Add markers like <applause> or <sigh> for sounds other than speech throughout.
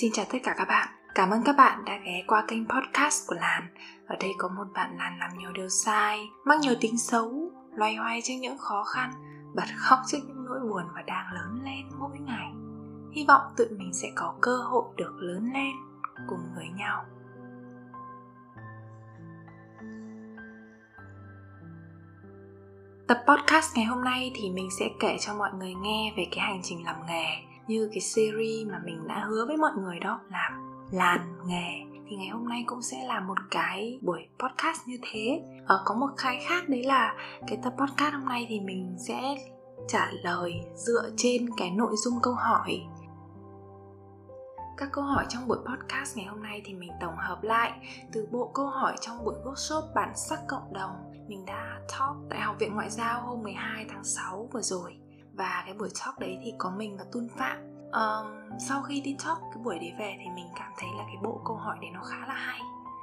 Xin chào tất cả các bạn. Cảm ơn các bạn đã ghé qua kênh podcast của Lan. Ở đây có một bạn Lan làm nhiều điều sai, mắc nhiều tính xấu, loay hoay trước những khó khăn, bật <laughs> khóc trước những nỗi buồn và đang lớn lên mỗi ngày. Hy vọng tụi mình sẽ có cơ hội được lớn lên cùng với nhau. Tập podcast ngày hôm nay thì mình sẽ kể cho mọi người nghe về cái hành trình làm nghề như cái series mà mình đã hứa với mọi người đó là làn nghề. Thì ngày hôm nay cũng sẽ là một cái buổi podcast như thế. Ở có một cái khác đấy là cái tập podcast hôm nay thì mình sẽ trả lời dựa trên cái nội dung câu hỏi. Các câu hỏi trong buổi podcast ngày hôm nay thì mình tổng hợp lại từ bộ câu hỏi trong buổi workshop bản sắc cộng đồng. Mình đã talk tại Học viện Ngoại giao hôm 12 tháng 6 vừa rồi và cái buổi talk đấy thì có mình và Tun Phạm. Um, sau khi đi talk cái buổi đấy về thì mình cảm thấy là cái bộ câu hỏi đấy nó khá là hay.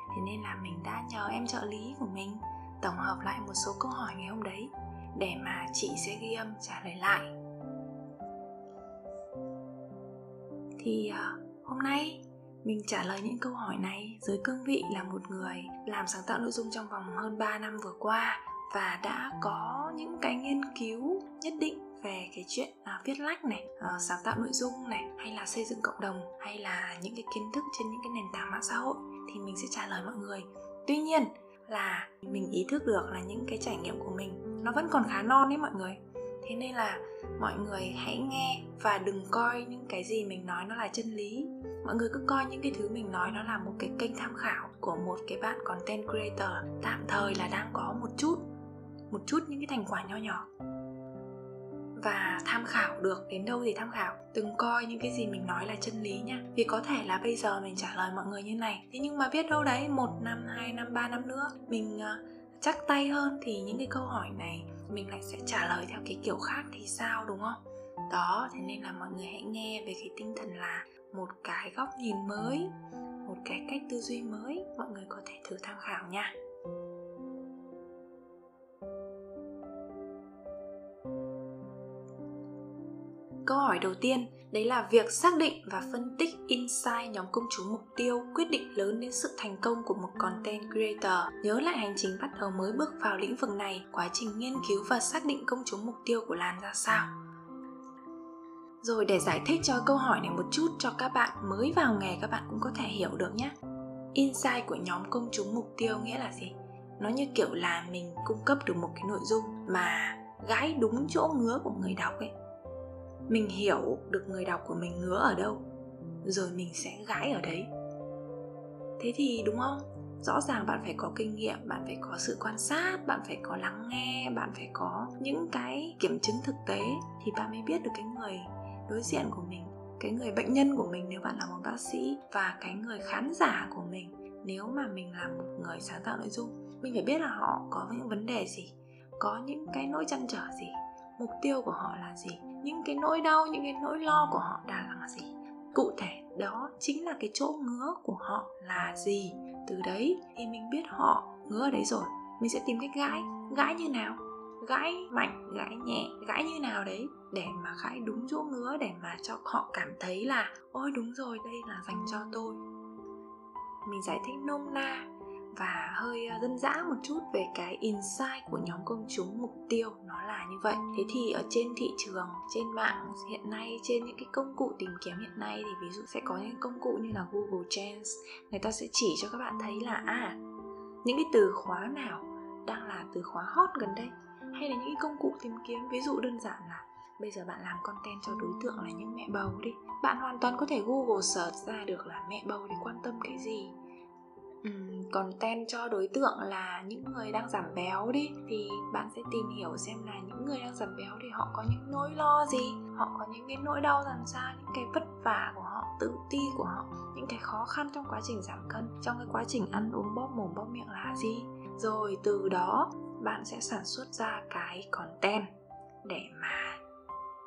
Thế nên là mình đã nhờ em trợ lý của mình tổng hợp lại một số câu hỏi ngày hôm đấy để mà chị sẽ ghi âm trả lời lại. Thì uh, hôm nay mình trả lời những câu hỏi này dưới cương vị là một người làm sáng tạo nội dung trong vòng hơn 3 năm vừa qua và đã có những cái nghiên cứu nhất định về cái chuyện à, viết lách này à, sáng tạo nội dung này hay là xây dựng cộng đồng hay là những cái kiến thức trên những cái nền tảng mạng xã hội thì mình sẽ trả lời mọi người. Tuy nhiên là mình ý thức được là những cái trải nghiệm của mình nó vẫn còn khá non đấy mọi người. Thế nên là mọi người hãy nghe và đừng coi những cái gì mình nói nó là chân lý. Mọi người cứ coi những cái thứ mình nói nó là một cái kênh tham khảo của một cái bạn content creator tạm thời là đang có một chút một chút những cái thành quả nho nhỏ và tham khảo được, đến đâu thì tham khảo. Đừng coi những cái gì mình nói là chân lý nha. Vì có thể là bây giờ mình trả lời mọi người như này. Thế nhưng mà biết đâu đấy, một năm, hai năm, ba năm nữa, mình ờ, chắc tay hơn thì những cái câu hỏi này mình lại sẽ trả lời theo cái kiểu khác thì sao, đúng không? Đó, thế nên là mọi người hãy nghe về cái tinh thần là một cái góc nhìn mới, một cái cách tư duy mới. Mọi người có thể thử tham khảo nha. Câu hỏi đầu tiên, đấy là việc xác định và phân tích insight nhóm công chúng mục tiêu quyết định lớn đến sự thành công của một content creator. Nhớ lại hành trình bắt đầu mới bước vào lĩnh vực này, quá trình nghiên cứu và xác định công chúng mục tiêu của làn ra sao. Rồi để giải thích cho câu hỏi này một chút cho các bạn mới vào nghề các bạn cũng có thể hiểu được nhé. Insight của nhóm công chúng mục tiêu nghĩa là gì? Nó như kiểu là mình cung cấp được một cái nội dung mà gãi đúng chỗ ngứa của người đọc ấy mình hiểu được người đọc của mình ngứa ở đâu, rồi mình sẽ gãi ở đấy. Thế thì đúng không? Rõ ràng bạn phải có kinh nghiệm, bạn phải có sự quan sát, bạn phải có lắng nghe, bạn phải có những cái kiểm chứng thực tế thì bạn mới biết được cái người đối diện của mình, cái người bệnh nhân của mình nếu bạn là một bác sĩ và cái người khán giả của mình nếu mà mình là một người sáng tạo nội dung. Mình phải biết là họ có những vấn đề gì, có những cái nỗi chăn trở gì, mục tiêu của họ là gì những cái nỗi đau, những cái nỗi lo của họ đã là gì? Cụ thể, đó chính là cái chỗ ngứa của họ là gì? Từ đấy thì mình biết họ ngứa ở đấy rồi. Mình sẽ tìm cách gãi. Gãi như nào? Gãi mạnh, gãi nhẹ, gãi như nào đấy? Để mà gãi đúng chỗ ngứa, để mà cho họ cảm thấy là, ôi, đúng rồi, đây là dành cho tôi. Mình giải thích nôm na và hơi ờ, dân dã một chút về cái insight của nhóm công chúng mục tiêu nó là như vậy. Thế thì ở trên thị trường trên mạng hiện nay trên những cái công cụ tìm kiếm hiện nay thì ví dụ sẽ có những công cụ như là google trends người ta sẽ chỉ cho các bạn thấy là à những cái từ khóa nào đang là từ khóa hot gần đây hay là những cái công cụ tìm kiếm ví dụ đơn giản là bây giờ bạn làm content cho đối tượng là những mẹ bầu đi. Bạn hoàn toàn có thể google search ra được là mẹ bầu thì quan tâm cái gì còn ten cho đối tượng là những người đang giảm béo đi, thì bạn sẽ tìm hiểu xem là những người đang giảm béo thì họ có những nỗi lo gì, họ có những cái nỗi đau làm sao những cái vất vả của họ, tự ti của họ, những cái khó khăn trong quá trình giảm cân, trong cái quá trình ăn uống bóp mồm bóp miệng là gì. Rồi từ đó, bạn sẽ sản xuất ra cái content để mà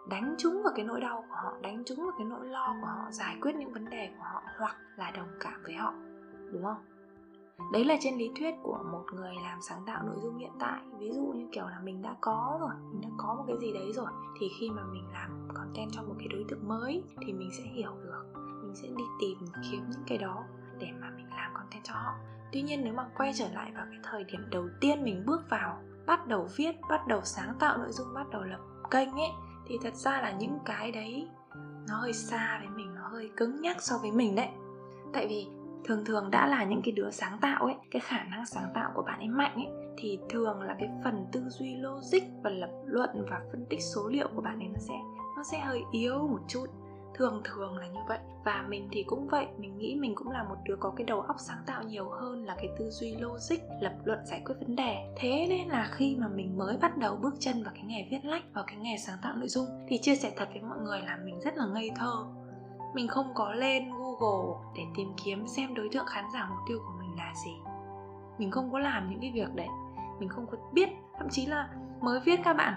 đánh trúng vào cái nỗi đau của họ, đánh trúng vào cái nỗi lo của họ, giải quyết những vấn đề của họ, hoặc là đồng cảm với họ. Đúng không? Đấy là trên lý thuyết của một người làm sáng tạo nội dung hiện tại. Ví dụ như kiểu là mình đã có rồi, mình đã có một cái gì đấy rồi, thì khi mà mình làm content cho một cái đối tượng mới thì mình sẽ hiểu được, mình sẽ đi tìm kiếm những cái đó để mà mình làm content cho họ. Tuy nhiên nếu mà quay trở lại vào cái thời điểm đầu tiên mình bước vào, bắt đầu viết, bắt đầu sáng tạo nội dung, bắt đầu lập kênh ấy, thì thật ra là những cái đấy nó hơi xa với mình, nó hơi cứng nhắc so với mình đấy. Tại vì thường thường đã là những cái đứa sáng tạo ấy, cái khả năng sáng tạo của bạn ấy mạnh ấy, thì thường là cái phần tư duy logic và lập luận và phân tích số liệu của bạn ấy nó sẽ nó sẽ hơi yếu một chút. Thường thường là như vậy. Và mình thì cũng vậy, mình nghĩ mình cũng là một đứa có cái đầu óc sáng tạo nhiều hơn là cái tư duy logic, lập luận, giải quyết vấn đề. Thế nên là khi mà mình mới bắt đầu bước chân vào cái nghề viết lách, vào cái nghề sáng tạo nội dung, thì chia sẻ thật với mọi người là mình rất là ngây thơ. Mình không có lên google để tìm kiếm xem đối tượng khán giả mục tiêu của mình là gì. Mình không có làm những cái việc đấy. Mình không có biết. Thậm chí là mới viết các bạn,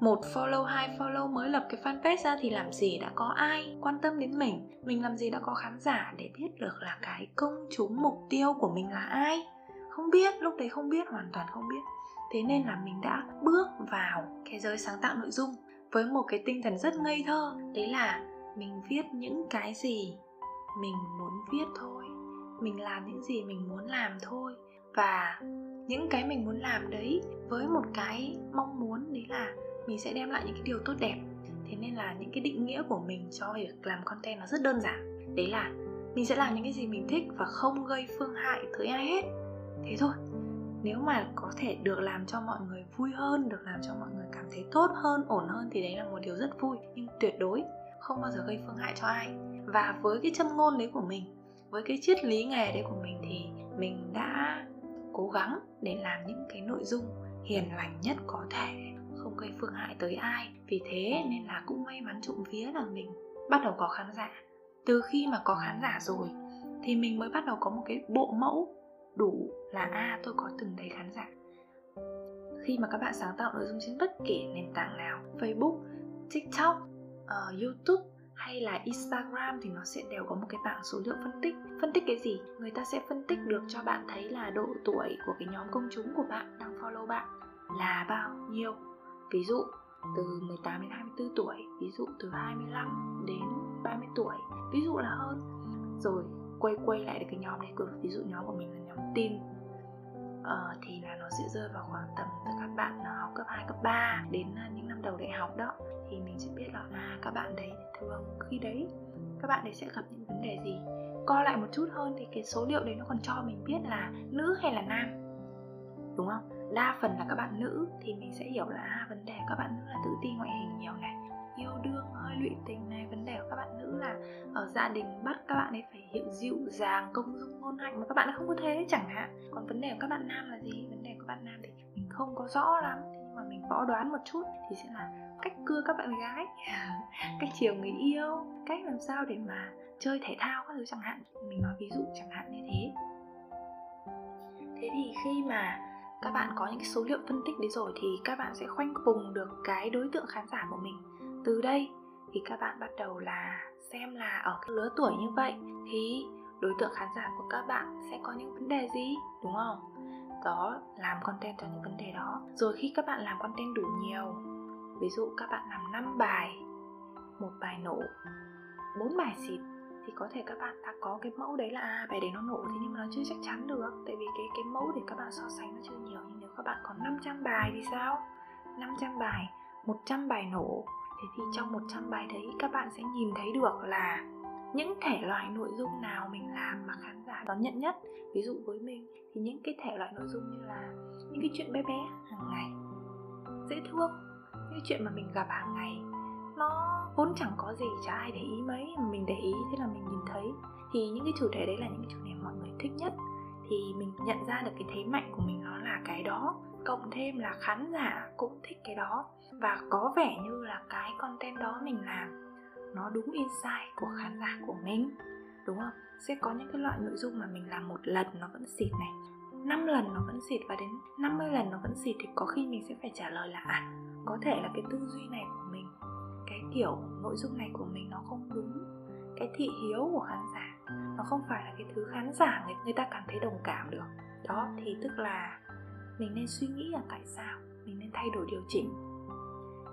một follow, hai follow mới lập cái fanpage ra thì làm gì đã có ai quan tâm đến mình? Mình làm gì đã có khán giả để biết được là cái công chúng mục tiêu của mình là ai? Không biết, lúc đấy không biết, hoàn toàn không biết. Thế nên là mình đã bước vào cái giới sáng tạo nội dung với một cái tinh thần rất ngây thơ. Đấy là mình viết những cái gì mình muốn viết thôi, mình làm những gì mình muốn làm thôi. Và những cái mình muốn làm đấy, với một cái mong muốn đấy là mình sẽ đem lại những cái điều tốt đẹp. Thế nên là những cái định nghĩa của mình cho việc làm content nó rất đơn giản. Đấy là mình sẽ làm những cái gì mình thích và không gây phương hại tới ai hết. Thế thôi. Nếu mà có thể được làm cho mọi người vui hơn, được làm cho mọi người cảm thấy tốt hơn, ổn hơn thì đấy là một điều rất vui, nhưng tuyệt đối không bao giờ gây phương hại cho ai và với cái châm ngôn đấy của mình với cái triết lý nghề đấy của mình thì mình đã cố gắng để làm những cái nội dung hiền lành nhất có thể không gây phương hại tới ai. Vì thế nên là cũng may mắn trụng vía là mình bắt đầu có khán giả. Từ khi mà có khán giả rồi thì mình mới bắt đầu có một cái bộ mẫu đủ là a à, tôi có từng đấy khán giả. Khi mà các bạn sáng tạo nội dung trên bất kể nền tảng nào facebook tiktok uh, youtube hay là instagram thì nó sẽ đều có một cái bảng số liệu phân tích. Phân tích cái gì? Người ta sẽ phân tích được cho bạn thấy là độ tuổi của cái nhóm công chúng của bạn đang follow bạn là bao nhiêu. Ví dụ, từ 18 đến 24 tuổi, ví dụ từ 25 đến 30 tuổi, ví dụ là hơn. Rồi quay quay lại được cái nhóm này, ví dụ nhóm của mình là nhóm tin uh, thì là nó sẽ rơi vào khoảng tầm từ các bạn ờ, học cấp 2, cấp 3 đến ờ, những năm đầu đại học đó. Thì mình sẽ biết là à các bạn đấy thường khi đấy các bạn đấy sẽ gặp những vấn đề gì? Co lại một chút hơn thì cái số liệu đấy nó còn cho mình biết là nữ hay là nam đúng không? Đa phần là các bạn nữ thì mình sẽ hiểu là à, vấn đề các bạn nữ là tự ti ngoại hình nhiều này yêu đương nói lụy tình này, vấn đề của các bạn nữ là ở gia đình bắt các bạn ấy phải hiệu dịu dàng, công dung ngôn hạnh mà các bạn không có thế chẳng hạn. Còn vấn đề của các bạn nam là gì? Vấn đề của bạn nam thì mình không có rõ lắm, nhưng mà mình võ đoán một chút thì sẽ là cách cưa các bạn gái, <laughs> cách chiều người yêu, cách làm sao để mà chơi thể thao các thứ chẳng hạn. Mình nói ví dụ chẳng hạn như thế. Thế thì khi mà các bạn có những cái số liệu phân tích đấy rồi thì các bạn sẽ khoanh vùng được cái đối tượng khán giả của mình. Từ đây thì các bạn bắt đầu là xem là ở cái lứa tuổi như vậy thì đối tượng khán giả của các bạn sẽ có những vấn đề gì đúng không? Đó làm content cho những vấn đề đó. Rồi khi các bạn làm content đủ nhiều ví dụ các bạn làm 5 bài một bài nổ bốn bài xịt thì có thể các bạn đã có cái mẫu đấy là à, bài đấy nó nổ thế nhưng mà nó chưa chắc chắn được. Tại vì cái cái mẫu để các bạn so sánh nó chưa nhiều nhưng nếu các bạn có 500 bài thì sao? 500 bài 100 bài nổ thế thì trong 100 bài đấy, các bạn sẽ nhìn thấy được là những thể loại nội dung nào mình làm mà khán giả đón nhận nhất. Ví dụ với mình, thì những cái thể loại nội dung như là những cái chuyện bé bé hàng ngày, dễ thương, những chuyện mà mình gặp hàng ngày, nó vốn chẳng có gì, chả ai để ý mấy, mà mình để ý, thế là mình nhìn thấy. Thì những cái chủ đề đấy là những cái chủ đề mọi người thích nhất. Thì mình nhận ra được cái thế mạnh của mình nó là cái đó cộng thêm là khán giả cũng thích cái đó. Và có vẻ như là cái content đó mình làm nó đúng insight của khán giả của mình đúng không? Sẽ có những cái loại nội dung mà mình làm một lần nó vẫn xịt này 5 lần nó vẫn xịt và đến 50 lần nó vẫn xịt thì có khi mình sẽ phải trả lời là à có thể là cái tư duy này của mình cái kiểu nội dung này của mình nó không đúng cái thị hiếu của khán giả nó không phải là cái thứ khán giả người, người ta cảm thấy đồng cảm được. Đó thì tức là mình nên suy nghĩ là tại sao mình nên thay đổi điều chỉnh.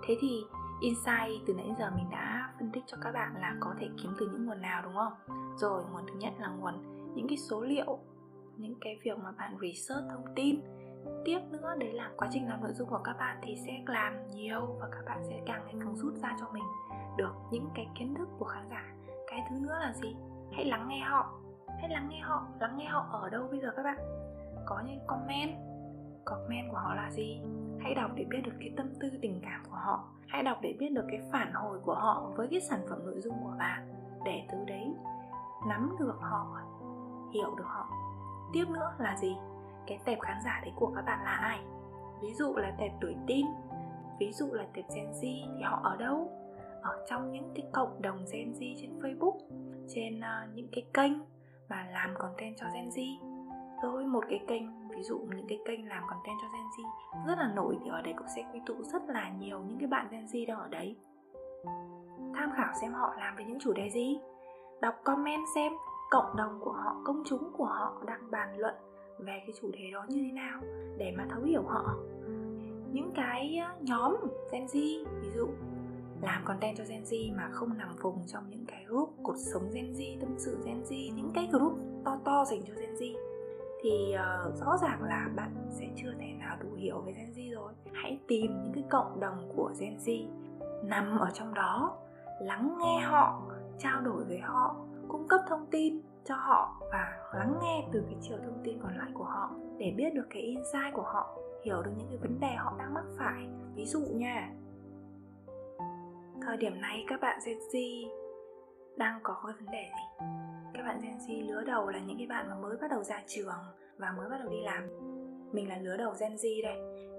Thế thì insight từ nãy giờ mình đã phân tích cho các bạn là có thể kiếm từ những nguồn nào, đúng không? Rồi, nguồn thứ nhất là nguồn những cái số liệu, những cái việc mà bạn research thông tin. Tiếp nữa, đấy là quá trình làm nội dung của các bạn thì sẽ làm nhiều và các bạn sẽ càng ngày càng rút ra cho mình được những cái kiến thức của khán giả. Cái thứ nữa là gì? Hãy lắng nghe họ. Hãy lắng nghe họ. Lắng nghe họ ở đâu bây giờ các bạn? Có những comment comment của họ là gì? Hãy đọc để biết được cái tâm tư tình cảm của họ. Hãy đọc để biết được cái phản hồi của họ với cái sản phẩm nội dung của bạn. Để từ đấy nắm được họ hiểu được họ. Tiếp nữa là gì? Cái tệp khán giả đấy của các bạn là ai? Ví dụ là tệp tuổi teen. Ví dụ là tệp Gen Z thì họ ở đâu? Ở trong những cái cộng đồng Gen Z trên Facebook trên uh, những cái kênh mà làm content cho Gen Z. Rồi một cái kênh ví dụ những cái kênh làm content cho Gen Z rất là nổi thì ở đấy cũng sẽ quy tụ rất là nhiều những cái bạn Gen Z đang ở đấy. Tham khảo xem họ làm về những chủ đề gì. Đọc comment xem cộng đồng của họ công chúng của họ đang bàn luận về cái chủ đề đó như thế nào để mà thấu hiểu họ. Những cái nhóm Gen Z ví dụ làm content cho Gen Z mà không nằm vùng trong những cái group cuộc sống Gen Z, tâm sự Gen Z, những cái group to to dành cho Gen Z thì uh, rõ ràng là bạn sẽ chưa thể nào đủ hiểu về Gen Z rồi. Hãy tìm những cái cộng đồng của Gen Z nằm ở trong đó, lắng nghe họ, trao đổi với họ, cung cấp thông tin cho họ và lắng nghe từ cái chiều thông tin còn lại của họ để biết được cái insight của họ hiểu được những cái vấn đề họ đang mắc phải ví dụ nha thời điểm này các bạn Gen Z đang có cái vấn đề gì? Các bạn Gen Z lứa đầu là những cái bạn mà mới bắt đầu ra trường và mới bắt đầu đi làm. Mình là lứa đầu Gen Z đây.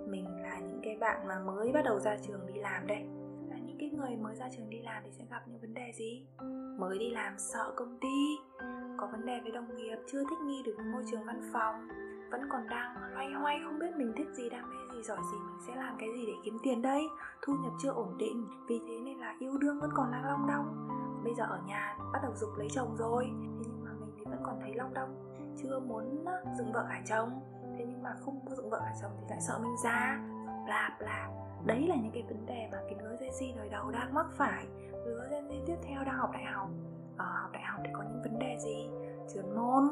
Mình là những cái bạn mà mới bắt đầu ra trường đi làm đây. Là những cái người mới ra trường đi làm thì sẽ gặp những vấn đề gì? Mới đi làm sợ công ty, có vấn đề với đồng nghiệp, chưa thích nghi được với môi trường văn phòng, vẫn còn đang loay hoay, không biết mình thích gì, đam mê gì, giỏi gì, mình sẽ làm cái gì để kiếm tiền đây? Thu nhập chưa ổn định, vì thế nên là yêu đương vẫn còn đang long đong bây giờ ở nhà bắt đầu dục lấy chồng rồi. Thế nhưng mà mình thì vẫn còn thấy long đong, chưa muốn dựng vợ cả chồng. Thế nhưng mà không dựng vợ cả chồng thì lại sợ mình già. Bla bla. Đấy là những cái vấn đề mà cái lứa Gen Z đời đầu đang mắc phải. Lứa Gen Z tiếp theo đang học đại học. Ở học đại học thì có những vấn đề gì? Trượt môn,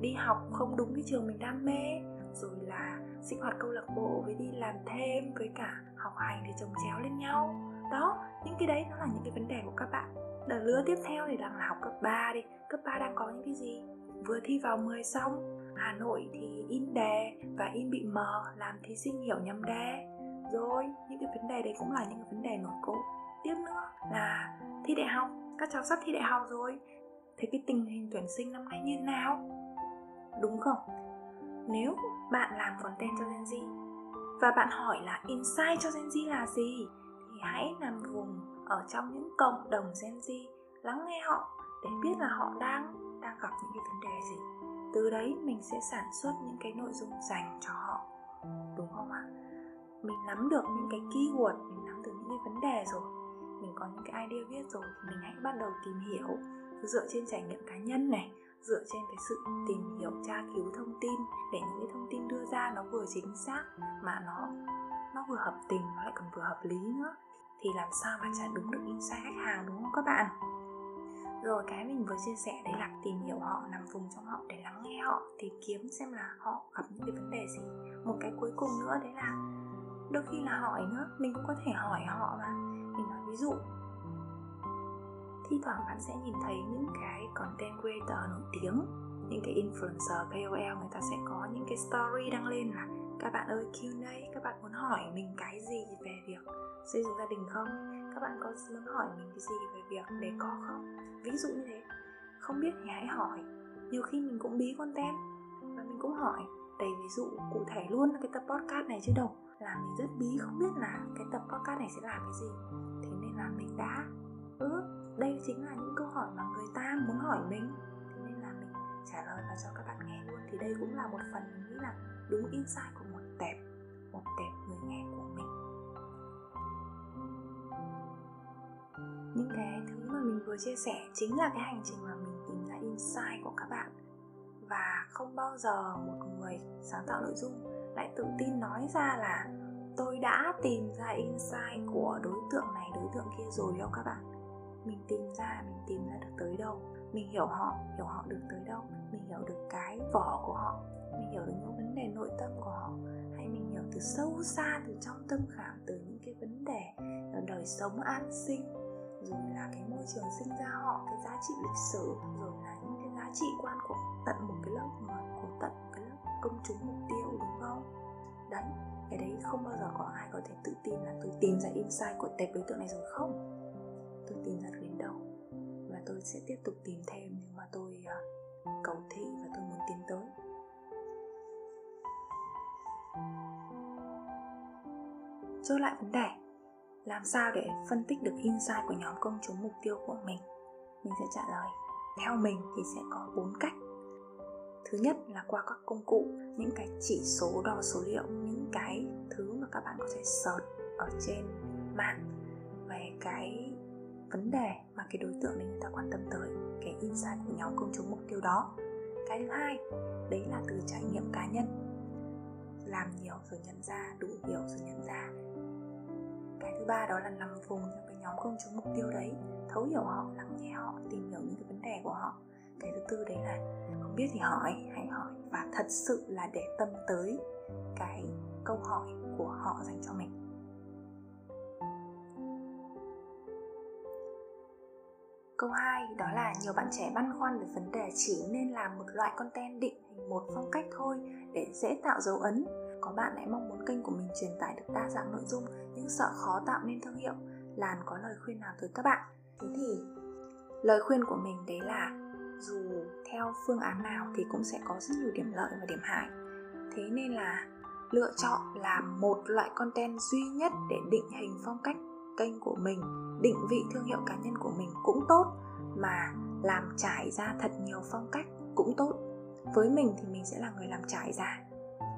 đi học không đúng cái trường mình đam mê, rồi là sinh hoạt câu lạc bộ với đi làm thêm, với cả học hành thì chồng chéo lên nhau. Đó, những cái đấy nó là những cái vấn đề của các bạn đợt lứa tiếp theo thì đang là học cấp 3 đi. Cấp 3 đang có những cái gì? Vừa thi vào 10 xong, Hà Nội thì in đề và in bị mờ, làm thí sinh hiểu nhầm đề. Rồi, những cái vấn đề đấy cũng là những cái vấn đề nổi cộ tiếp nữa là thi đại học. Các cháu sắp thi đại học rồi. Thế cái tình hình tuyển sinh năm nay như thế nào? Đúng không? Nếu bạn làm content cho Gen Z và bạn hỏi là insight cho Gen Z là gì, thì hãy nằm vùng ở trong những cộng đồng Gen Z, lắng nghe họ để biết là họ đang đang gặp những cái vấn đề gì. Từ đấy mình sẽ sản xuất những cái nội dung dành cho họ, đúng không ạ? Mình nắm được những cái keyword, mình nắm được những cái vấn đề rồi, mình có những cái idea viết rồi thì mình hãy bắt đầu tìm hiểu. Dựa trên trải nghiệm cá nhân này, dựa trên cái sự tìm hiểu, tra cứu thông tin để những cái thông tin đưa ra nó vừa chính xác mà nó nó vừa hợp tình, nó lại còn vừa hợp lý nữa thì làm sao mà trả đúng được insight khách hàng, đúng không các bạn? Rồi, cái mình vừa chia sẻ đấy là tìm hiểu họ, nằm vùng trong họ để lắng nghe họ, tìm kiếm xem là họ gặp những cái vấn đề gì. Một cái cuối cùng nữa đấy là đôi khi là hỏi nữa, mình cũng có thể hỏi họ mà. Mình nói ví dụ, thi thoảng bạn sẽ nhìn thấy những cái content creator nổi tiếng, những cái influencer, KOL người ta sẽ có những cái story đăng lên là các bạn ơi Q&A các bạn muốn hỏi mình cái gì về việc xây dựng gia đình không? Các bạn có muốn hỏi mình cái gì về việc để co không? Ví dụ như thế. Không biết thì hãy hỏi. Nhiều khi mình cũng bí content và mình cũng hỏi. Đầy ví dụ cụ thể luôn cái tập podcast này chứ đâu. Là mình rất bí, không biết là cái tập podcast này sẽ làm cái gì. Thế nên là mình đã ừ đây chính là những câu hỏi mà người ta muốn hỏi mình. Thế nên là mình trả lời và cho các bạn nghe luôn. Thì đây cũng là một phần mình nghĩ là đúng insight của tệp một tệp người nghe của mình. Những cái thứ mà mình vừa chia sẻ chính là cái hành trình mà mình tìm ra insight của các bạn. Và không bao giờ một người sáng tạo nội dung lại tự tin nói ra là, tôi đã tìm ra insight của đối tượng này, đối tượng kia rồi đâu các bạn. Mình tìm ra, mình tìm ra được tới đâu. Mình hiểu họ hiểu họ được tới đâu. Mình hiểu được cái vỏ của họ. Mình hiểu được những vấn đề nội tâm của họ từ sâu xa từ trong tâm khảm từ những cái vấn đề ờ, đời sống an sinh rồi là cái môi trường sinh ra họ cái giá trị lịch sử rồi là những cái giá trị quan của tận một cái lớp người của tận một cái lớp công chúng mục tiêu đúng không? Đấy cái đấy không bao giờ có ai có thể tự tin là tôi tìm ra insight của tệp đối tượng này rồi không? Tôi tìm ra đến đâu? Và tôi sẽ tiếp tục tìm thêm nhưng mà tôi uh, cầu thị và tôi muốn tiến tới. Rút lại vấn đề. Làm sao để phân tích được insight của nhóm công chúng mục tiêu của mình? Mình sẽ trả lời. Theo mình thì sẽ có bốn cách. Thứ nhất là qua các công cụ, Những cái chỉ số đo số liệu, Những cái thứ mà các bạn có thể search ở trên mạng Về cái vấn đề mà cái đối tượng mình người ta quan tâm tới, Cái insight của nhóm công chúng mục tiêu đó. Cái thứ hai, Đấy là từ trải nghiệm cá nhân. Làm nhiều rồi nhận ra, đủ hiểu rồi nhận ra cái thứ ba đó là nằm vùng trong cái nhóm công chúng mục tiêu đấy, thấu hiểu họ, lắng nghe họ, tìm hiểu những cái vấn đề của họ. Cái thứ tư đấy là không biết thì hỏi, hãy hỏi. Và thật sự là để tâm tới cái câu hỏi của họ dành cho mình. Câu 2 đó là nhiều bạn trẻ băn khoăn về vấn đề chỉ nên làm một loại content định hình một phong cách thôi để dễ tạo dấu ấn. Có bạn lại mong muốn kênh của mình truyền tải được đa dạng nội dung nhưng sợ khó tạo nên thương hiệu làn có lời khuyên nào tới các bạn? Thế thì, lời khuyên của mình đấy là dù theo phương án nào thì cũng sẽ có rất nhiều điểm lợi và điểm hại. Thế nên là lựa chọn làm một loại content duy nhất để định hình phong cách kênh của mình, định vị thương hiệu cá nhân của mình cũng tốt, mà làm trải ra thật nhiều phong cách cũng tốt. Với mình thì mình sẽ là người làm trải ra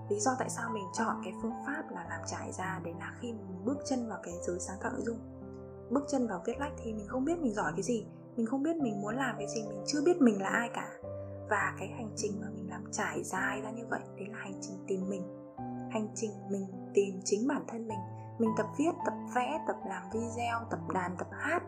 lý do tại sao mình chọn cái phương pháp là làm trải ra đấy là khi mình bước chân vào cái giới sáng tạo nội dung. Bước chân vào viết lách thì mình không biết mình giỏi cái gì, mình không biết mình muốn làm cái gì, mình chưa biết mình là ai cả. Và cái hành trình mà mình làm trải dài ra như vậy, đấy là hành trình tìm mình. Hành trình mình tìm chính bản thân mình. Mình tập viết, tập vẽ, tập làm video, tập đàn, tập hát,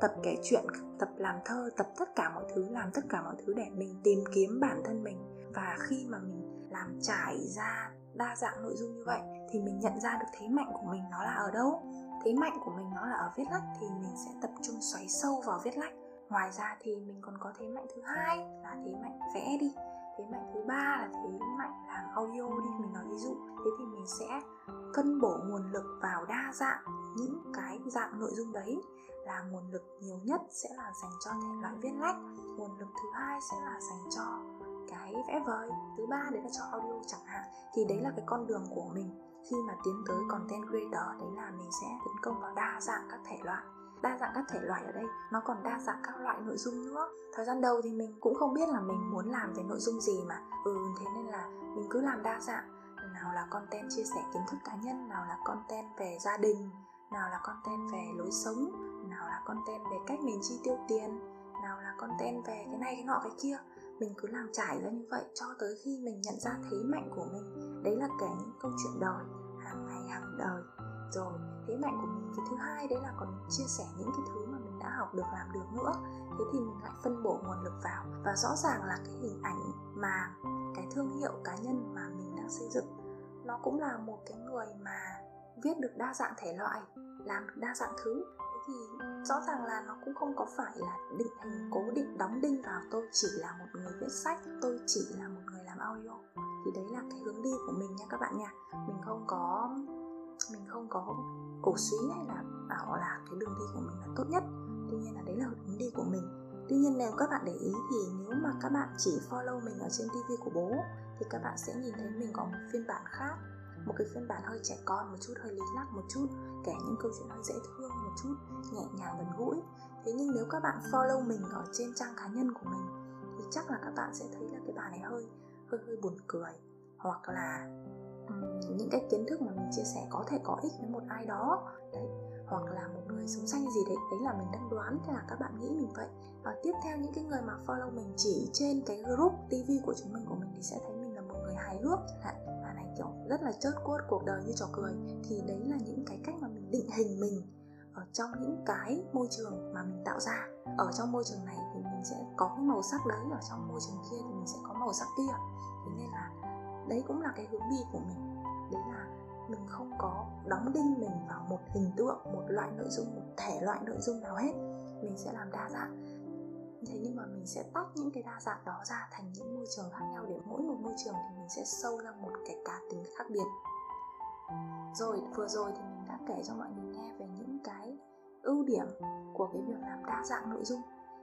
tập kể chuyện, tập làm thơ, tập tất cả mọi thứ, làm tất cả mọi thứ để mình tìm kiếm bản thân mình. Và khi mà mình làm trải ra đa dạng nội dung như vậy thì mình nhận ra được thế mạnh của mình nó là ở đâu. Thế mạnh của mình nó là ở viết lách thì mình sẽ tập trung xoáy sâu vào viết lách. Ngoài ra thì mình còn có thế mạnh thứ hai là thế mạnh vẽ đi. Thế mạnh thứ ba là thế mạnh làm audio đi, mình nói ví dụ. Thế thì mình sẽ cân bổ nguồn lực vào đa dạng, những cái dạng nội dung đấy là nguồn lực nhiều nhất sẽ là dành cho thể loại viết lách. Nguồn lực thứ hai sẽ là dành cho cái vẽ vời thứ ba đấy là cho audio chẳng hạn, thì đấy là cái con đường của mình. Khi mà tiến tới content creator, đấy là mình sẽ tấn công vào đa dạng các thể loại. Đa dạng các thể loại ở đây, nó còn đa dạng các loại nội dung nữa. Thời gian đầu thì mình cũng không biết là mình muốn làm về nội dung gì mà ừ thế nên là mình cứ làm đa dạng. Nào là content chia sẻ kiến thức cá nhân, nào là content về gia đình, nào là content về lối sống, nào là content về cách mình chi tiêu tiền, nào là content về cái này, cái nọ, cái kia mình cứ làm trải ra như vậy cho tới khi mình nhận ra thế mạnh của mình. Đấy là cái những câu chuyện đời hàng ngày, hàng đời. Rồi, thế mạnh của mình, cái thứ hai đấy là còn chia sẻ những cái thứ mà mình đã học được, làm được nữa. Thế thì mình lại phân bổ nguồn lực vào. Và rõ ràng là cái hình ảnh mà, cái thương hiệu cá nhân mà mình đang xây dựng, nó cũng là một cái người mà viết được đa dạng thể loại, làm được đa dạng thứ thì rõ ràng là nó cũng không có phải là định hình, cố định, đóng đinh vào. Tôi chỉ là một người viết sách, tôi chỉ là một người làm audio. Thì đấy là cái hướng đi của mình nha các bạn nha. Mình không có, mình không có cổ suý hay là bảo là cái đường đi của mình là tốt nhất. Tuy nhiên là đấy là hướng đi của mình. Tuy nhiên nếu các bạn để ý thì nếu mà các bạn chỉ follow mình ở trên tv của bố, thì các bạn sẽ nhìn thấy mình có một phiên bản khác. Một cái phiên bản hơi trẻ con, một chút hơi lý lắc, một chút, kể những câu chuyện hơi dễ thương chút nhẹ nhàng gần gũi. Thế nhưng nếu các bạn follow mình ở trên trang cá nhân của mình thì chắc là các bạn sẽ thấy là cái bài này hơi hơi hơi buồn cười. Hoặc là um, những cái kiến thức mà mình chia sẻ có thể có ích với một ai đó. Đấy hoặc là một người sống xanh gì đấy đấy là mình đang đoán thế là các bạn nghĩ mình vậy. Và tiếp theo những cái người mà follow mình chỉ trên cái group tv của chúng mình của mình thì sẽ thấy mình là một người hài hước. Chẳng hạn và này kiểu rất là chớt cốt cuộc đời như trò cười. Thì đấy là những cái cách mà mình định hình mình ở trong những cái môi trường mà mình tạo ra. Ở trong môi trường này thì mình sẽ có cái màu sắc đấy, ở trong môi trường kia thì mình sẽ có màu sắc kia. Thế nên là đấy cũng là cái hướng đi của mình. Đấy là mình không có đóng đinh mình vào một hình tượng, một loại nội dung, một thể loại nội dung nào hết. Mình sẽ làm đa dạng. Thế nhưng mà mình sẽ tách những cái đa dạng đó ra thành những môi trường khác nhau để mỗi một môi trường thì mình sẽ sâu ra một cái cá tính khác biệt. Rồi, vừa rồi thì mình đã kể cho mọi người ưu điểm của cái việc làm đa dạng nội dung.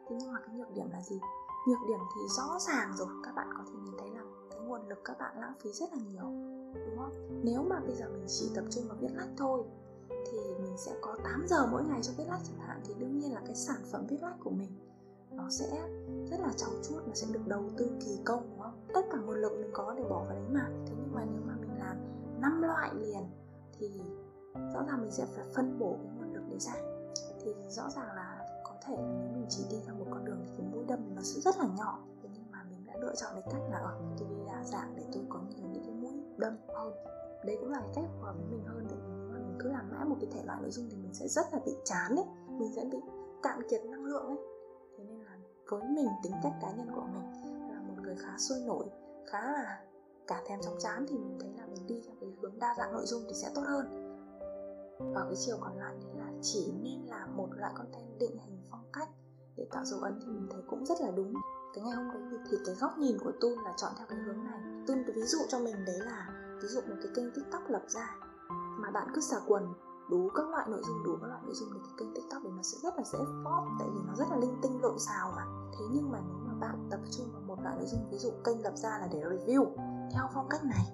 Thế nhưng mà cái nhược điểm là gì? Nhược điểm thì rõ ràng rồi, các bạn có thể nhìn thấy là cái nguồn lực các bạn lãng phí rất là nhiều, đúng không? Nếu mà bây giờ mình chỉ tập trung vào viết lách thôi, thì mình sẽ có 8 giờ mỗi ngày cho viết lách chẳng hạn, thì đương nhiên là cái sản phẩm viết lách của mình nó sẽ rất là trau chuốt, nó sẽ được đầu tư kỳ công, đúng không? Tất cả nguồn lực mình có để bỏ vào đấy mà. Thế nhưng mà nếu mà mình làm năm loại liền, thì rõ ràng mình sẽ phải phân bổ cái nguồn lực đấy ra thì rõ ràng là có thể là nếu mình chỉ đi theo một con đường thì mũi đâm nó sẽ rất là nhỏ. Thế nhưng mà mình đã lựa chọn cái cách là ở tôi đi đa dạng để tôi có nhiều những cái mũi đâm hơn. Đấy cũng là cái cách phù hợp với mình hơn, tại vì nếu mà mình cứ làm mãi một cái thể loại nội dung thì mình sẽ rất là bị chán ấy, mình sẽ bị cạn kiệt năng lượng ấy. Thế nên là với mình, tính cách cá nhân của mình là một người khá sôi nổi, khá là cả thèm chóng chán thì mình thấy là mình đi theo cái hướng đa dạng nội dung thì sẽ tốt hơn. Ở cái chiều còn lại thì là chỉ nên là một loại content định hình phong cách để tạo dấu ấn thì mình thấy cũng rất là đúng. Cái ngày hôm đấy thì cái góc nhìn của Tun là chọn theo cái hướng này. Tun ví dụ cho mình đấy là, ví dụ một cái kênh tiktok lập ra mà bạn cứ xả quần đủ các loại nội dung, đủ các loại nội dung thì cái kênh tiktok thì nó sẽ rất là dễ flop tại vì nó rất là linh tinh, lộn xào mà. Thế nhưng mà nếu mà bạn tập trung vào một loại nội dung, ví dụ kênh lập ra là để review theo phong cách này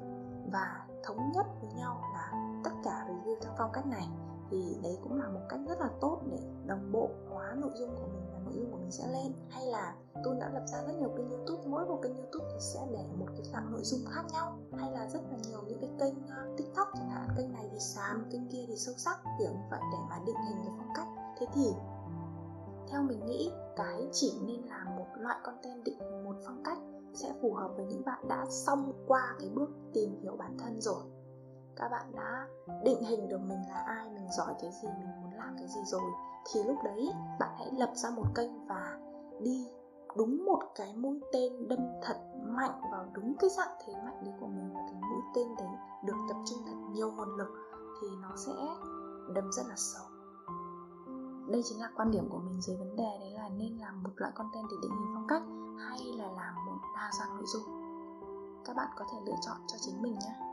và thống nhất với nhau là tất cả review theo phong cách này thì đấy cũng là một cách rất là tốt để đồng bộ hóa nội dung của mình và nội dung của mình sẽ lên. Hay là tôi đã lập ra rất nhiều kênh youtube, mỗi một kênh youtube thì sẽ để một cái dạng nội dung khác nhau. Hay là rất là nhiều những cái kênh ờ, tiktok chẳng hạn, kênh này thì xàm kênh kia thì sâu sắc, kiểu như vậy, để mà định hình cái phong cách. Thế thì, theo mình nghĩ, cái chỉ nên là một loại content định hình một phong cách sẽ phù hợp với những bạn đã xong qua cái bước tìm hiểu bản thân rồi các bạn đã định hình được mình là ai, mình giỏi cái gì, mình muốn làm cái gì rồi. Thì lúc đấy, bạn hãy lập ra một kênh và đi đúng một cái mũi tên đâm thật mạnh vào đúng cái dạng thế mạnh đấy của mình. Và cái mũi tên đấy được tập trung thật nhiều nguồn lực thì nó sẽ đâm rất là sâu. Đây chính là quan điểm của mình dưới vấn đề đấy là nên làm một loại content để định hình phong cách hay là làm một đa dạng nội dung. Các bạn có thể lựa chọn cho chính mình nhé.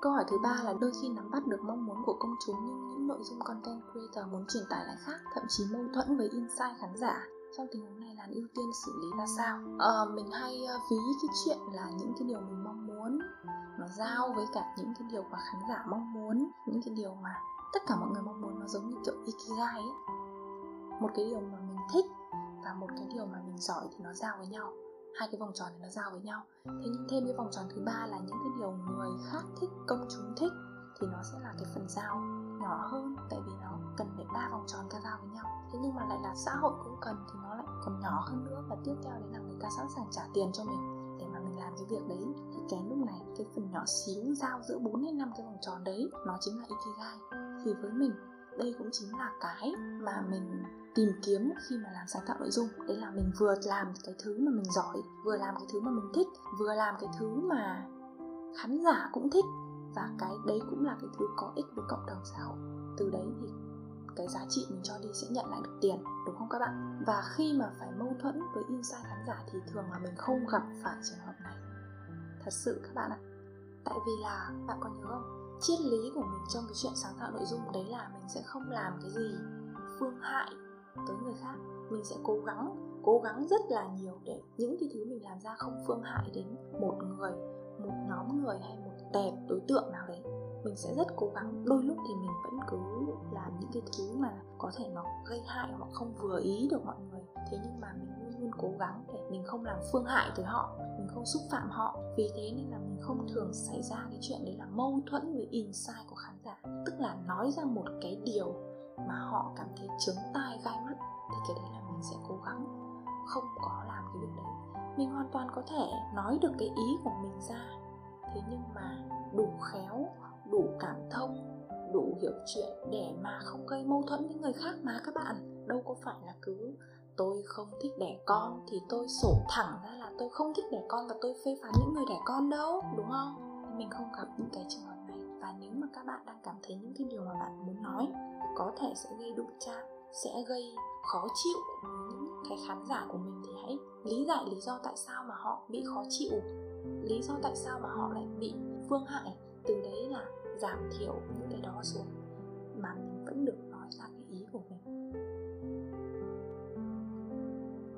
Câu hỏi thứ ba là đôi khi nắm bắt được mong muốn của công chúng nhưng những nội dung content creator muốn truyền tải lại khác, thậm chí mâu thuẫn với insight khán giả. Trong tình huống này là ưu tiên xử lý ra sao? À, mình hay ờ, ví cái chuyện là những cái điều mình mong muốn nó giao với cả những cái điều mà khán giả mong muốn, những cái điều mà tất cả mọi người mong muốn nó giống như kiểu ikigai ấy. Một cái điều mà mình thích và một cái điều mà mình giỏi thì nó giao với nhau hai cái vòng tròn này nó giao với nhau. Thế nhưng thêm cái vòng tròn thứ ba là những cái điều người khác thích, công chúng thích, thì nó sẽ là cái phần giao nhỏ hơn, tại vì nó cần phải ba vòng tròn ca giao với nhau. Thế nhưng mà lại là xã hội cũng cần thì nó lại còn nhỏ hơn nữa và tiếp theo đấy là người ta sẵn sàng trả tiền cho mình để mà mình làm cái việc đấy. Thì cái lúc này, cái phần nhỏ xíu giao giữa 4 đến 5 cái vòng tròn đấy, nó chính là ikigai. Thì với mình, đây cũng chính là cái mà mình tìm kiếm khi mà làm sáng tạo nội dung. Đấy là mình vừa làm cái thứ mà mình giỏi, vừa làm cái thứ mà mình thích, vừa làm cái thứ mà khán giả cũng thích. Và cái đấy cũng là cái thứ có ích với cộng đồng xã hội. Từ đấy thì cái giá trị mình cho đi sẽ nhận lại được tiền, đúng không các bạn? Và khi mà phải mâu thuẫn với insight khán giả thì thường là mình không gặp phải trường hợp này. Thật sự các bạn ạ. Tại vì là, bạn còn nhớ không? Triết lý của mình trong cái chuyện sáng tạo nội dung đấy là mình sẽ không làm cái gì phương hại tới người khác. Mình sẽ cố gắng cố gắng rất là nhiều để những cái thứ mình làm ra không phương hại đến một người, một nhóm người hay một tệp đối tượng nào đấy. Mình sẽ rất cố gắng. Đôi lúc thì mình vẫn cứ làm những cái thứ mà có thể nó gây hại hoặc không vừa ý được mọi người. Thế nhưng mà mình luôn luôn cố gắng để mình không làm phương hại tới họ, mình không xúc phạm họ. Vì thế nên là mình không thường xảy ra cái chuyện đấy là mâu thuẫn với insight của khán giả. Tức là nói ra một cái điều mà họ cảm thấy chướng tai gai mắt, thì cái đấy là mình sẽ cố gắng không có làm cái việc đấy. Mình hoàn toàn có thể nói được cái ý của mình ra. Thế nhưng mà đủ khéo, đủ cảm thông, đủ hiểu chuyện để mà không gây mâu thuẫn với người khác mà các bạn. Đâu có phải là cứ tôi không thích đẻ con thì tôi sổ thẳng ra là tôi không thích đẻ con và tôi phê phán những người đẻ con đâu đúng không? Mình không gặp những cái trường hợp này. Và nếu mà các bạn đang cảm thấy những cái điều mà bạn muốn nói có thể sẽ gây đụng chạm, sẽ gây khó chịu với những cái khán giả của mình thì hãy lý giải lý do tại sao mà họ bị khó chịu. Lý do tại sao mà họ lại bị phương hại, từ đấy là giảm thiểu những cái đó xuống. Mà mình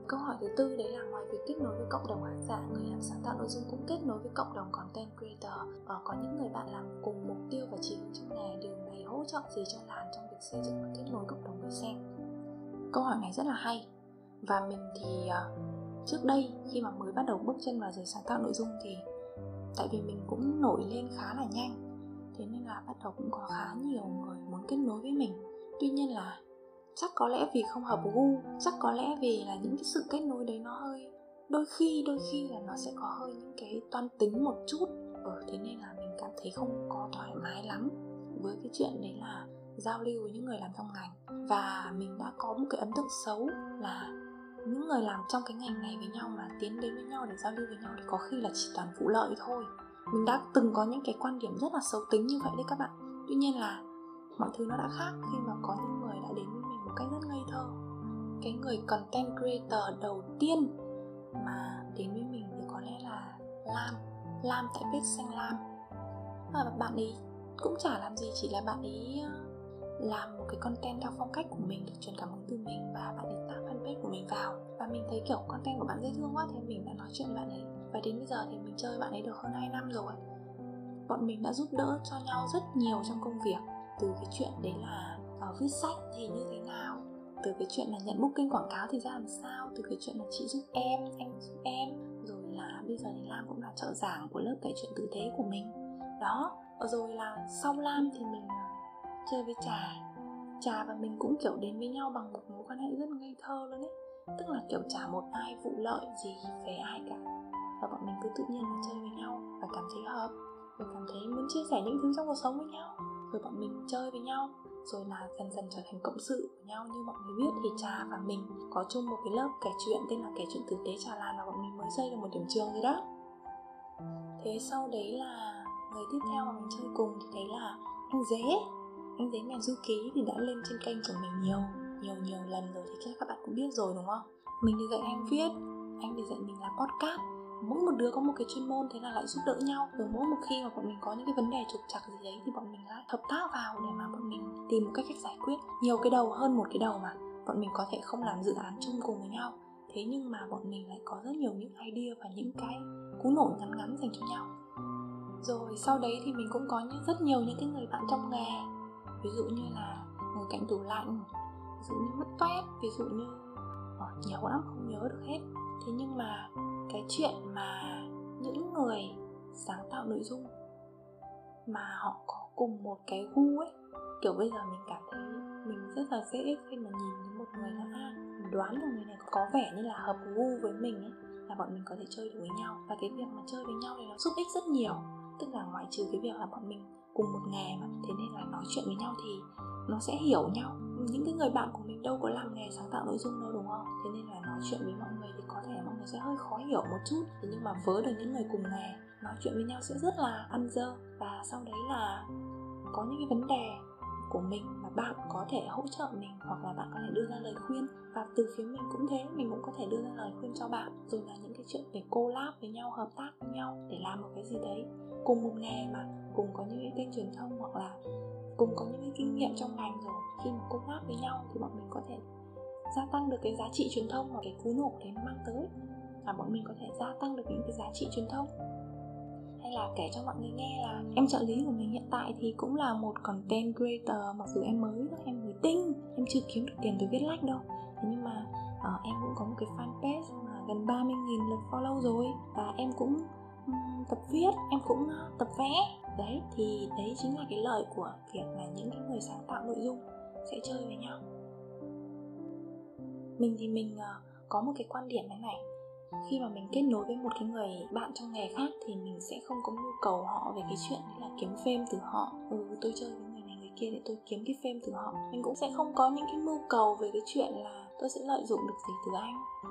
câu hỏi thứ tư đấy là ngoài việc kết nối với cộng đồng khán giả người làm sáng tạo nội dung cũng kết nối với cộng đồng content creator. Và có những người bạn làm cùng mục tiêu và chỉ hướng trong nghề điều này hỗ trợ gì cho làn trong việc xây dựng và kết nối cộng đồng người xem? Câu hỏi này rất là hay. Và mình thì uh, trước đây khi mà mới bắt đầu bước chân vào giới sáng tạo nội dung thì tại vì mình cũng nổi lên khá là nhanh thế nên là bắt đầu cũng có khá nhiều người muốn kết nối với mình. Tuy nhiên là chắc có lẽ vì không hợp gu, chắc có lẽ vì là những cái sự kết nối đấy nó hơi, đôi khi đôi khi là nó sẽ có hơi những cái toan tính một chút. Ở thế nên là mình cảm thấy không có thoải mái lắm với cái chuyện đấy là giao lưu với những người làm trong ngành. Và mình đã có một cái ấn tượng xấu là những người làm trong cái ngành này với nhau mà tiến đến với nhau để giao lưu với nhau thì có khi là chỉ toàn vụ lợi thôi. Mình đã từng có những cái quan điểm rất là xấu tính như vậy đấy các bạn. Tuy nhiên là mọi thứ nó đã khác khi mà có những một cách rất ngây thơ. Cái người content creator đầu tiên mà đến với mình thì có lẽ là lam. Lam tại bếp xanh lam. Và bạn ấy cũng chả làm gì, chỉ là bạn ấy ờ, làm một cái content theo phong cách của mình được truyền cảm hứng từ mình và bạn ấy tạo fanpage của mình vào. Và mình thấy kiểu content của bạn dễ thương quá, thế mình đã nói chuyện với bạn ấy. Và đến bây giờ thì mình chơi bạn ấy được hơn 2 năm rồi. Bọn mình đã giúp đỡ cho nhau rất nhiều trong công việc, từ cái chuyện đấy là uh, viết sách thì như thế nào? Từ cái chuyện là nhận booking quảng cáo thì ra làm sao? Từ cái chuyện là chị giúp em anh giúp em rồi là bây giờ thì lam cũng là trợ giảng của lớp kể chuyện tử tế của mình. Đó rồi là sau lam thì mình uh, chơi với trà. Trà và mình cũng kiểu đến với nhau bằng một mối quan hệ rất ngây thơ luôn ấy. Tức là kiểu chả một ai vụ lợi gì về ai cả. Và bọn mình cứ tự nhiên là chơi với nhau và cảm thấy hợp rồi cảm thấy muốn chia sẻ những thứ trong cuộc sống với nhau. Rồi bọn mình chơi với nhau rồi là dần dần trở thành cộng sự của nhau như mọi người biết. Thì trà và mình có chung một cái lớp kể chuyện, tên là kể chuyện tử tế trà lan và bọn mình mới xây được một điểm trường rồi đó. Thế sau đấy là người tiếp theo mà mình chơi cùng thì đấy là anh dế. Anh dế mèo du ký thì đã lên trên kênh của mình nhiều nhiều nhiều lần rồi thì chắc các bạn cũng biết rồi, đúng không? Mình thì dạy anh viết, anh thì dạy mình là podcast mỗi một đứa có một cái chuyên môn thế là lại giúp đỡ nhau. Rồi mỗi một khi mà bọn mình có những cái vấn đề trục trặc gì đấy thì bọn mình lại hợp tác vào để mà bọn mình tìm một cách cách giải quyết. Nhiều cái đầu hơn một cái đầu mà bọn mình có thể không làm dự án chung cùng với nhau. Thế nhưng mà bọn mình lại có rất nhiều những idea và những cái cú nổ ngắn ngắn dành cho nhau. Rồi sau đấy thì mình cũng có những rất nhiều những cái người bạn trong nghề. Ví dụ như là ngồi cạnh tủ lạnh ví dụ như mất toét ví dụ như oh, nhiều lắm không nhớ được hết. Thế nhưng mà cái chuyện mà những người sáng tạo nội dung mà họ có cùng một cái gu ấy. Kiểu bây giờ mình cảm thấy mình rất là dễ khi mà nhìn thấy một người là à, đoán được người này có vẻ như là hợp gu với mình ấy là bọn mình có thể chơi được với nhau. Và cái việc mà chơi với nhau thì nó giúp ích rất nhiều. Tức là ngoại trừ cái việc là bọn mình cùng một nghề mà thế nên là nói chuyện với nhau thì nó sẽ hiểu nhau. Những cái người bạn của mình đâu có làm nghề sáng tạo nội dung đâu đúng không? Thế nên là nói chuyện với mọi người thì có thể mọi nó sẽ hơi khó hiểu một chút. Thế nhưng mà với được những người cùng nghề, nói chuyện với nhau sẽ rất là ăn dơ. Và sau đấy là có những cái vấn đề của mình mà bạn có thể hỗ trợ mình hoặc là bạn có thể đưa ra lời khuyên. Và từ phía mình cũng thế, mình cũng có thể đưa ra lời khuyên cho bạn. Rồi là những cái chuyện về collab với nhau, hợp tác với nhau để làm một cái gì đấy. Cùng một nghề mà, cùng có những cái kênh truyền thông hoặc là cùng có những cái kinh nghiệm trong ngành rồi. Khi mà collab với nhau thì bọn mình có thể gia tăng được cái giá trị truyền thông và cái cú nổ đấy nó mang tới. Và bọn mình có thể gia tăng được những cái giá trị truyền thông. Hay là kể cho mọi người nghe là em trợ lý của mình hiện tại thì cũng là một content creator mặc dù em mới em mới tinh em chưa kiếm được tiền từ viết lách đâu. Thế nhưng mà uh, em cũng có một cái fanpage mà gần 30.000 lượt follow rồi. Và em cũng um, tập viết em cũng uh, tập vẽ. Đấy thì đấy chính là cái lợi của việc là những cái người sáng tạo nội dung sẽ chơi với nhau mình thì mình ờ, có một cái quan điểm thế này. Khi mà mình kết nối với một cái người bạn trong nghề khác thì mình sẽ không có nhu cầu họ về cái chuyện là kiếm fame từ họ. Ừ tôi chơi với người này, người kia để tôi kiếm cái fame từ họ. Mình cũng sẽ không có những cái mưu cầu về cái chuyện là tôi sẽ lợi dụng được gì từ anh. Ừ,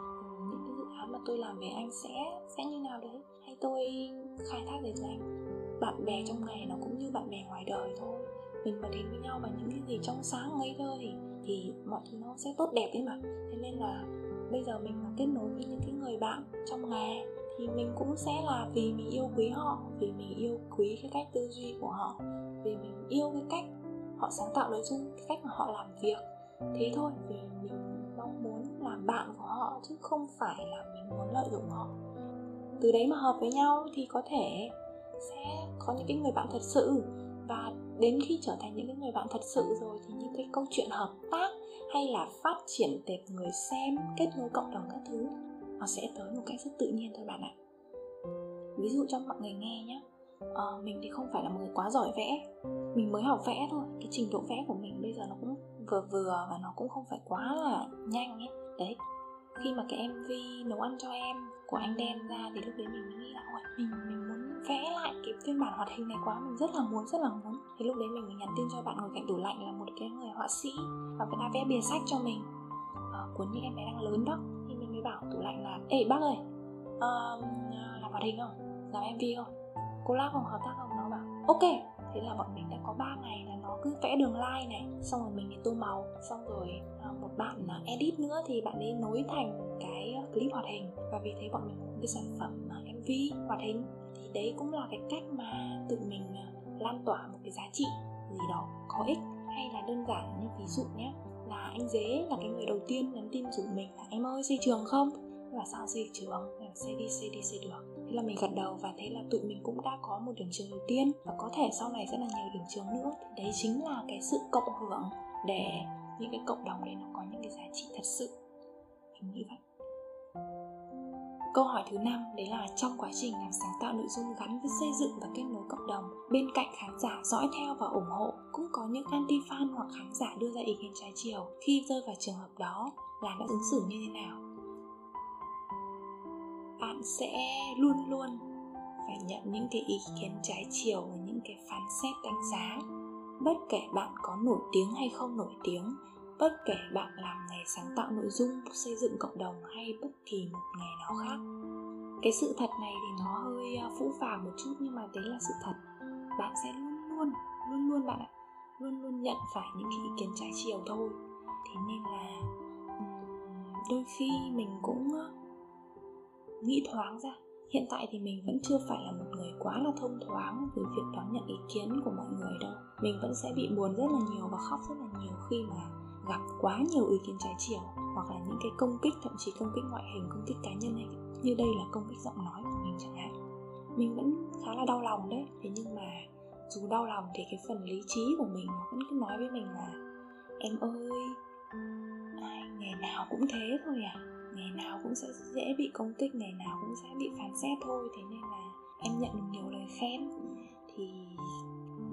những cái dự án mà tôi làm về anh sẽ sẽ như nào đấy? Hay tôi khai thác để từ anh? Bạn bè trong nghề nó cũng như bạn bè ngoài đời thôi. Mình mà đến với nhau bằng những cái gì trong sáng ngây thơ thì thì mọi thứ nó sẽ tốt đẹp đấy mà. Thế nên là bây giờ mình mà kết nối với những cái người bạn trong nghề thì mình cũng sẽ là vì mình yêu quý họ, vì mình yêu quý cái cách tư duy của họ, vì mình yêu cái cách họ sáng tạo nội dung, cái cách mà họ làm việc. Thế thôi, vì mình mong muốn làm bạn của họ chứ không phải là mình muốn lợi dụng họ. Từ đấy mà hợp với nhau thì có thể sẽ có những cái người bạn thật sự và đến khi trở thành những cái người bạn thật sự rồi thì những cái câu chuyện hợp tác hay là phát triển tệp người xem kết nối cộng đồng các thứ nó sẽ tới một cách rất tự nhiên thôi bạn ạ. Ví dụ cho mọi người nghe nhé à, ờ, mình thì không phải là một người quá giỏi vẽ. Mình mới học vẽ thôi. Cái trình độ vẽ của mình bây giờ nó cũng vừa vừa và nó cũng không phải quá là nhanh ấy. Đấy. Khi mà cái mv nấu ăn cho em của anh đen ra thì lúc đấy mình mới nghĩ là ôi mình mình muốn vẽ lại cái phiên bản hoạt hình này quá mình rất là muốn rất là muốn. Thì lúc đấy mình mới nhắn tin cho bạn ngồi cạnh tủ lạnh là một cái người họa sĩ và vẫn đã vẽ bìa sách cho mình. À, cuốn những em bé đang lớn đó. Thì mình mới bảo tủ lạnh là ê bác ơi uh, làm hoạt hình không? Làm mv không? Collab không? Hợp tác không? Nó bảo ok. Thế là bọn mình đã có 3 ngày là nó cứ vẽ đường line này. Xong rồi mình thì tô màu. Xong rồi ờ, một bạn edit nữa thì bạn ấy nối thành cái clip hoạt hình. Và vì thế bọn mình có cái sản phẩm mv hoạt hình thì đấy cũng là cái cách mà tự mình ờ, lan tỏa một cái giá trị gì đó có ích hay là đơn giản như ví dụ nhé là anh dế là cái người đầu tiên nhắn tin rủ mình là em ơi, xây trường không? Và sao xây trường? Xây đi xây đi, xây được. Thế là mình gật đầu và thế là tụi mình cũng đã có một điểm trường đầu tiên. Và có thể sau này sẽ là nhiều điểm trường nữa. Thì đấy chính là cái sự cộng hưởng để những cái cộng đồng đấy nó có những cái giá trị thật sự. Mình nghĩ vậy. Câu hỏi thứ năm đấy là trong quá trình làm sáng tạo nội dung gắn với xây dựng và kết nối cộng đồng, bên cạnh khán giả dõi theo và ủng hộ, cũng có những anti-fan hoặc khán giả đưa ra ý kiến trái chiều. Khi rơi vào trường hợp đó, là đã ứng xử như thế nào? bạn sẽ luôn luôn phải nhận những cái ý kiến trái chiều và những cái phán xét đánh giá bất kể bạn có nổi tiếng hay không nổi tiếng bất kể bạn làm nghề sáng tạo nội dung, xây dựng cộng đồng hay bất kỳ một nghề nào khác. Cái sự thật này thì nó hơi à, phũ phàng một chút nhưng mà đấy là sự thật. Bạn sẽ luôn luôn luôn luôn bạn ạ, luôn luôn nhận phải những cái ý kiến trái chiều thôi. Thế nên là đôi khi mình cũng nghĩ thoáng ra. Hiện tại thì mình vẫn chưa phải là một người quá là thông thoáng với việc đón nhận ý kiến của mọi người đâu. Mình vẫn sẽ bị buồn rất là nhiều và khóc rất là nhiều khi mà gặp quá nhiều ý kiến trái chiều hoặc là những cái công kích, thậm chí công kích ngoại hình, công kích cá nhân này như đây là công kích giọng nói của mình chẳng hạn. Mình vẫn khá là đau lòng đấy, thế nhưng mà dù đau lòng thì cái phần lý trí của mình vẫn cứ nói với mình là, em ơi, ai, ngày nào cũng thế thôi à ngày nào cũng sẽ dễ bị công kích, ngày nào cũng sẽ bị phán xét thôi, thế nên là em nhận được nhiều lời khen. Thì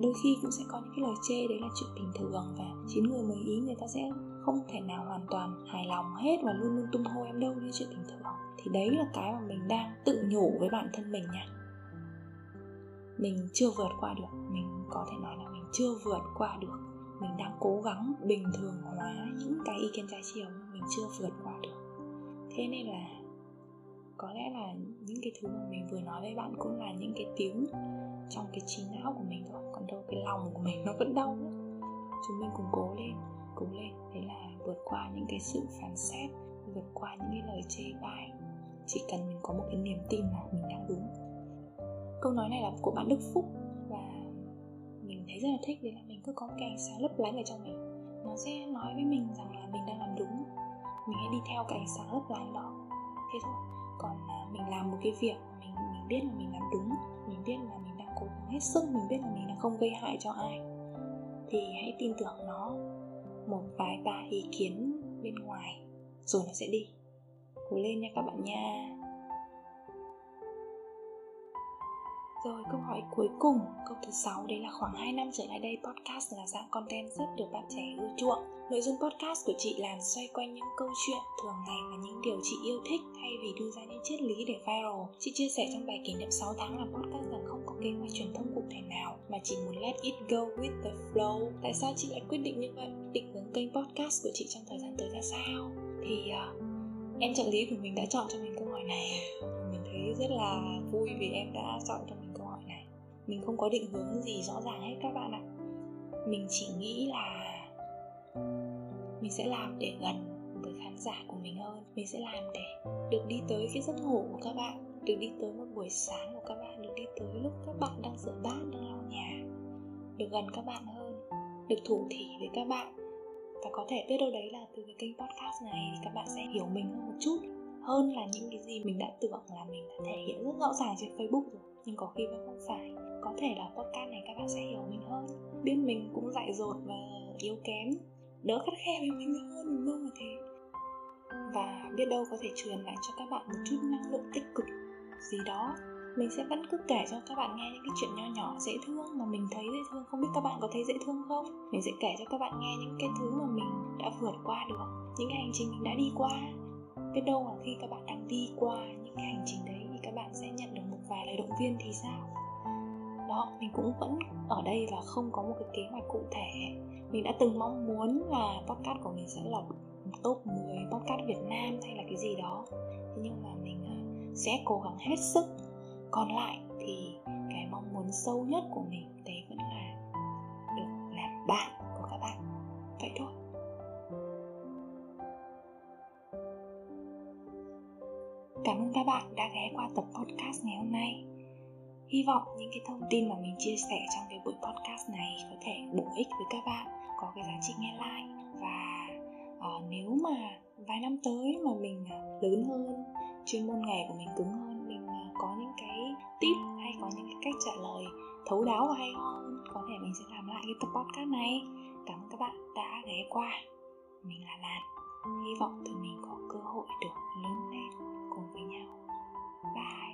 đôi khi cũng sẽ có những cái lời chê, đấy là chuyện bình thường và chín người mười ý người ta sẽ không thể nào hoàn toàn hài lòng hết và luôn luôn tung hô em đâu như chuyện bình thường. Thì đấy là cái mà mình đang tự nhủ với bản thân mình nha. Mình chưa vượt qua được, mình có thể nói là mình chưa vượt qua được. Mình đang cố gắng bình thường hóa những cái ý kiến trái chiều nhưng mình chưa vượt qua được. Thế nên là có lẽ là những cái thứ mà mình vừa nói với bạn cũng là những cái tiếng trong cái trí não của mình thôi còn đâu, cái lòng của mình nó vẫn đau nữa. Chúng mình cùng cố lên cố lên đấy là vượt qua những cái sự phán xét, vượt qua những cái lời chê bai. Chỉ cần mình có một cái niềm tin là mình đang đúng câu nói này là của bạn đức phúc và mình thấy rất là thích đấy là mình cứ có cái ánh sáng lấp lánh ở trong mình. Nó sẽ nói với mình rằng là mình đang làm đúng. Mình hãy đi theo cái ánh sáng lấp lánh đó. Thế thôi. Còn à, mình làm một cái việc mình mình biết là mình làm đúng, mình biết là cố gắng hết sức mình biết là mình là không gây hại cho ai. Thì hãy tin tưởng nó. Một vài ba ý kiến bên ngoài, rồi nó sẽ đi. Cố lên nha các bạn nha. Rồi câu hỏi cuối cùng, câu thứ sáu đấy là khoảng 2 năm trở lại đây podcast là dạng content rất được bạn trẻ ưa chuộng. Nội dung podcast của chị làm xoay quanh những câu chuyện thường ngày và những điều chị yêu thích thay vì đưa ra những triết lý để viral. Chị chia sẻ trong bài kỷ niệm 6 tháng làm podcast rằng không có kế hoạch truyền thông cụ thể nào mà chỉ muốn let it go with the flow. Tại sao chị lại quyết định như vậy? Định hướng kênh podcast của chị trong thời gian tới ra sao? Thì uh, em trợ lý của mình đã chọn cho mình câu hỏi này <laughs> mình thấy rất là vui vì em đã chọn cho mình mình không có định hướng gì rõ ràng hết các bạn ạ. Mình chỉ nghĩ là mình sẽ làm để gần với khán giả của mình hơn. Mình sẽ làm để được đi tới cái giấc ngủ của các bạn, được đi tới một buổi sáng của các bạn, được đi tới lúc các bạn đang rửa bát, đang lau nhà, được gần các bạn hơn, được thủ thỉ với các bạn. Và có thể biết đâu đấy là từ cái kênh podcast này thì các bạn sẽ hiểu mình hơn một chút, hơn là những cái gì mình đã tưởng là mình đã thể hiện rất rõ ràng trên facebook rồi. Nhưng có khi vẫn không phải có thể là podcast này các bạn sẽ hiểu mình hơn. Biết mình cũng dại dột và yếu kém, đỡ khắt khe với mình hơn mình mong là thế. Và biết đâu có thể truyền lại cho các bạn một chút năng lượng tích cực gì đó. Mình sẽ vẫn cứ kể cho các bạn nghe những cái chuyện nho nhỏ dễ thương mà mình thấy dễ thương. Không biết các bạn có thấy dễ thương không? Mình sẽ kể cho các bạn nghe những cái thứ mà mình đã vượt qua được, những cái hành trình mình đã đi qua. Biết đâu là khi các bạn đang đi qua những cái hành trình đấy thì các bạn sẽ nhận được một vài lời động viên thì sao? Đó, mình cũng vẫn ở đây và không có một cái kế hoạch cụ thể. Mình đã từng mong muốn là podcast của mình sẽ lọt top 10 podcast Việt Nam hay là cái gì đó. Thế nhưng mà mình à, sẽ cố gắng hết sức. Còn lại thì cái mong muốn sâu nhất của mình, đấy vẫn là được làm bạn. Hy vọng những cái thông tin mà mình chia sẻ trong cái buổi podcast này có thể bổ ích với các bạn có cái giá trị nghe lại. Và uh, nếu mà vài năm tới mà mình ờ, lớn hơn chuyên môn nghề của mình cứng hơn mình ờ, có những cái tip hay có những cái cách trả lời thấu đáo và hay hơn có thể mình sẽ làm lại cái tập podcast này. Cảm ơn các bạn đã ghé qua. Mình là lan. Hy vọng tụi mình có cơ hội được lớn lên cùng với nhau. Bye.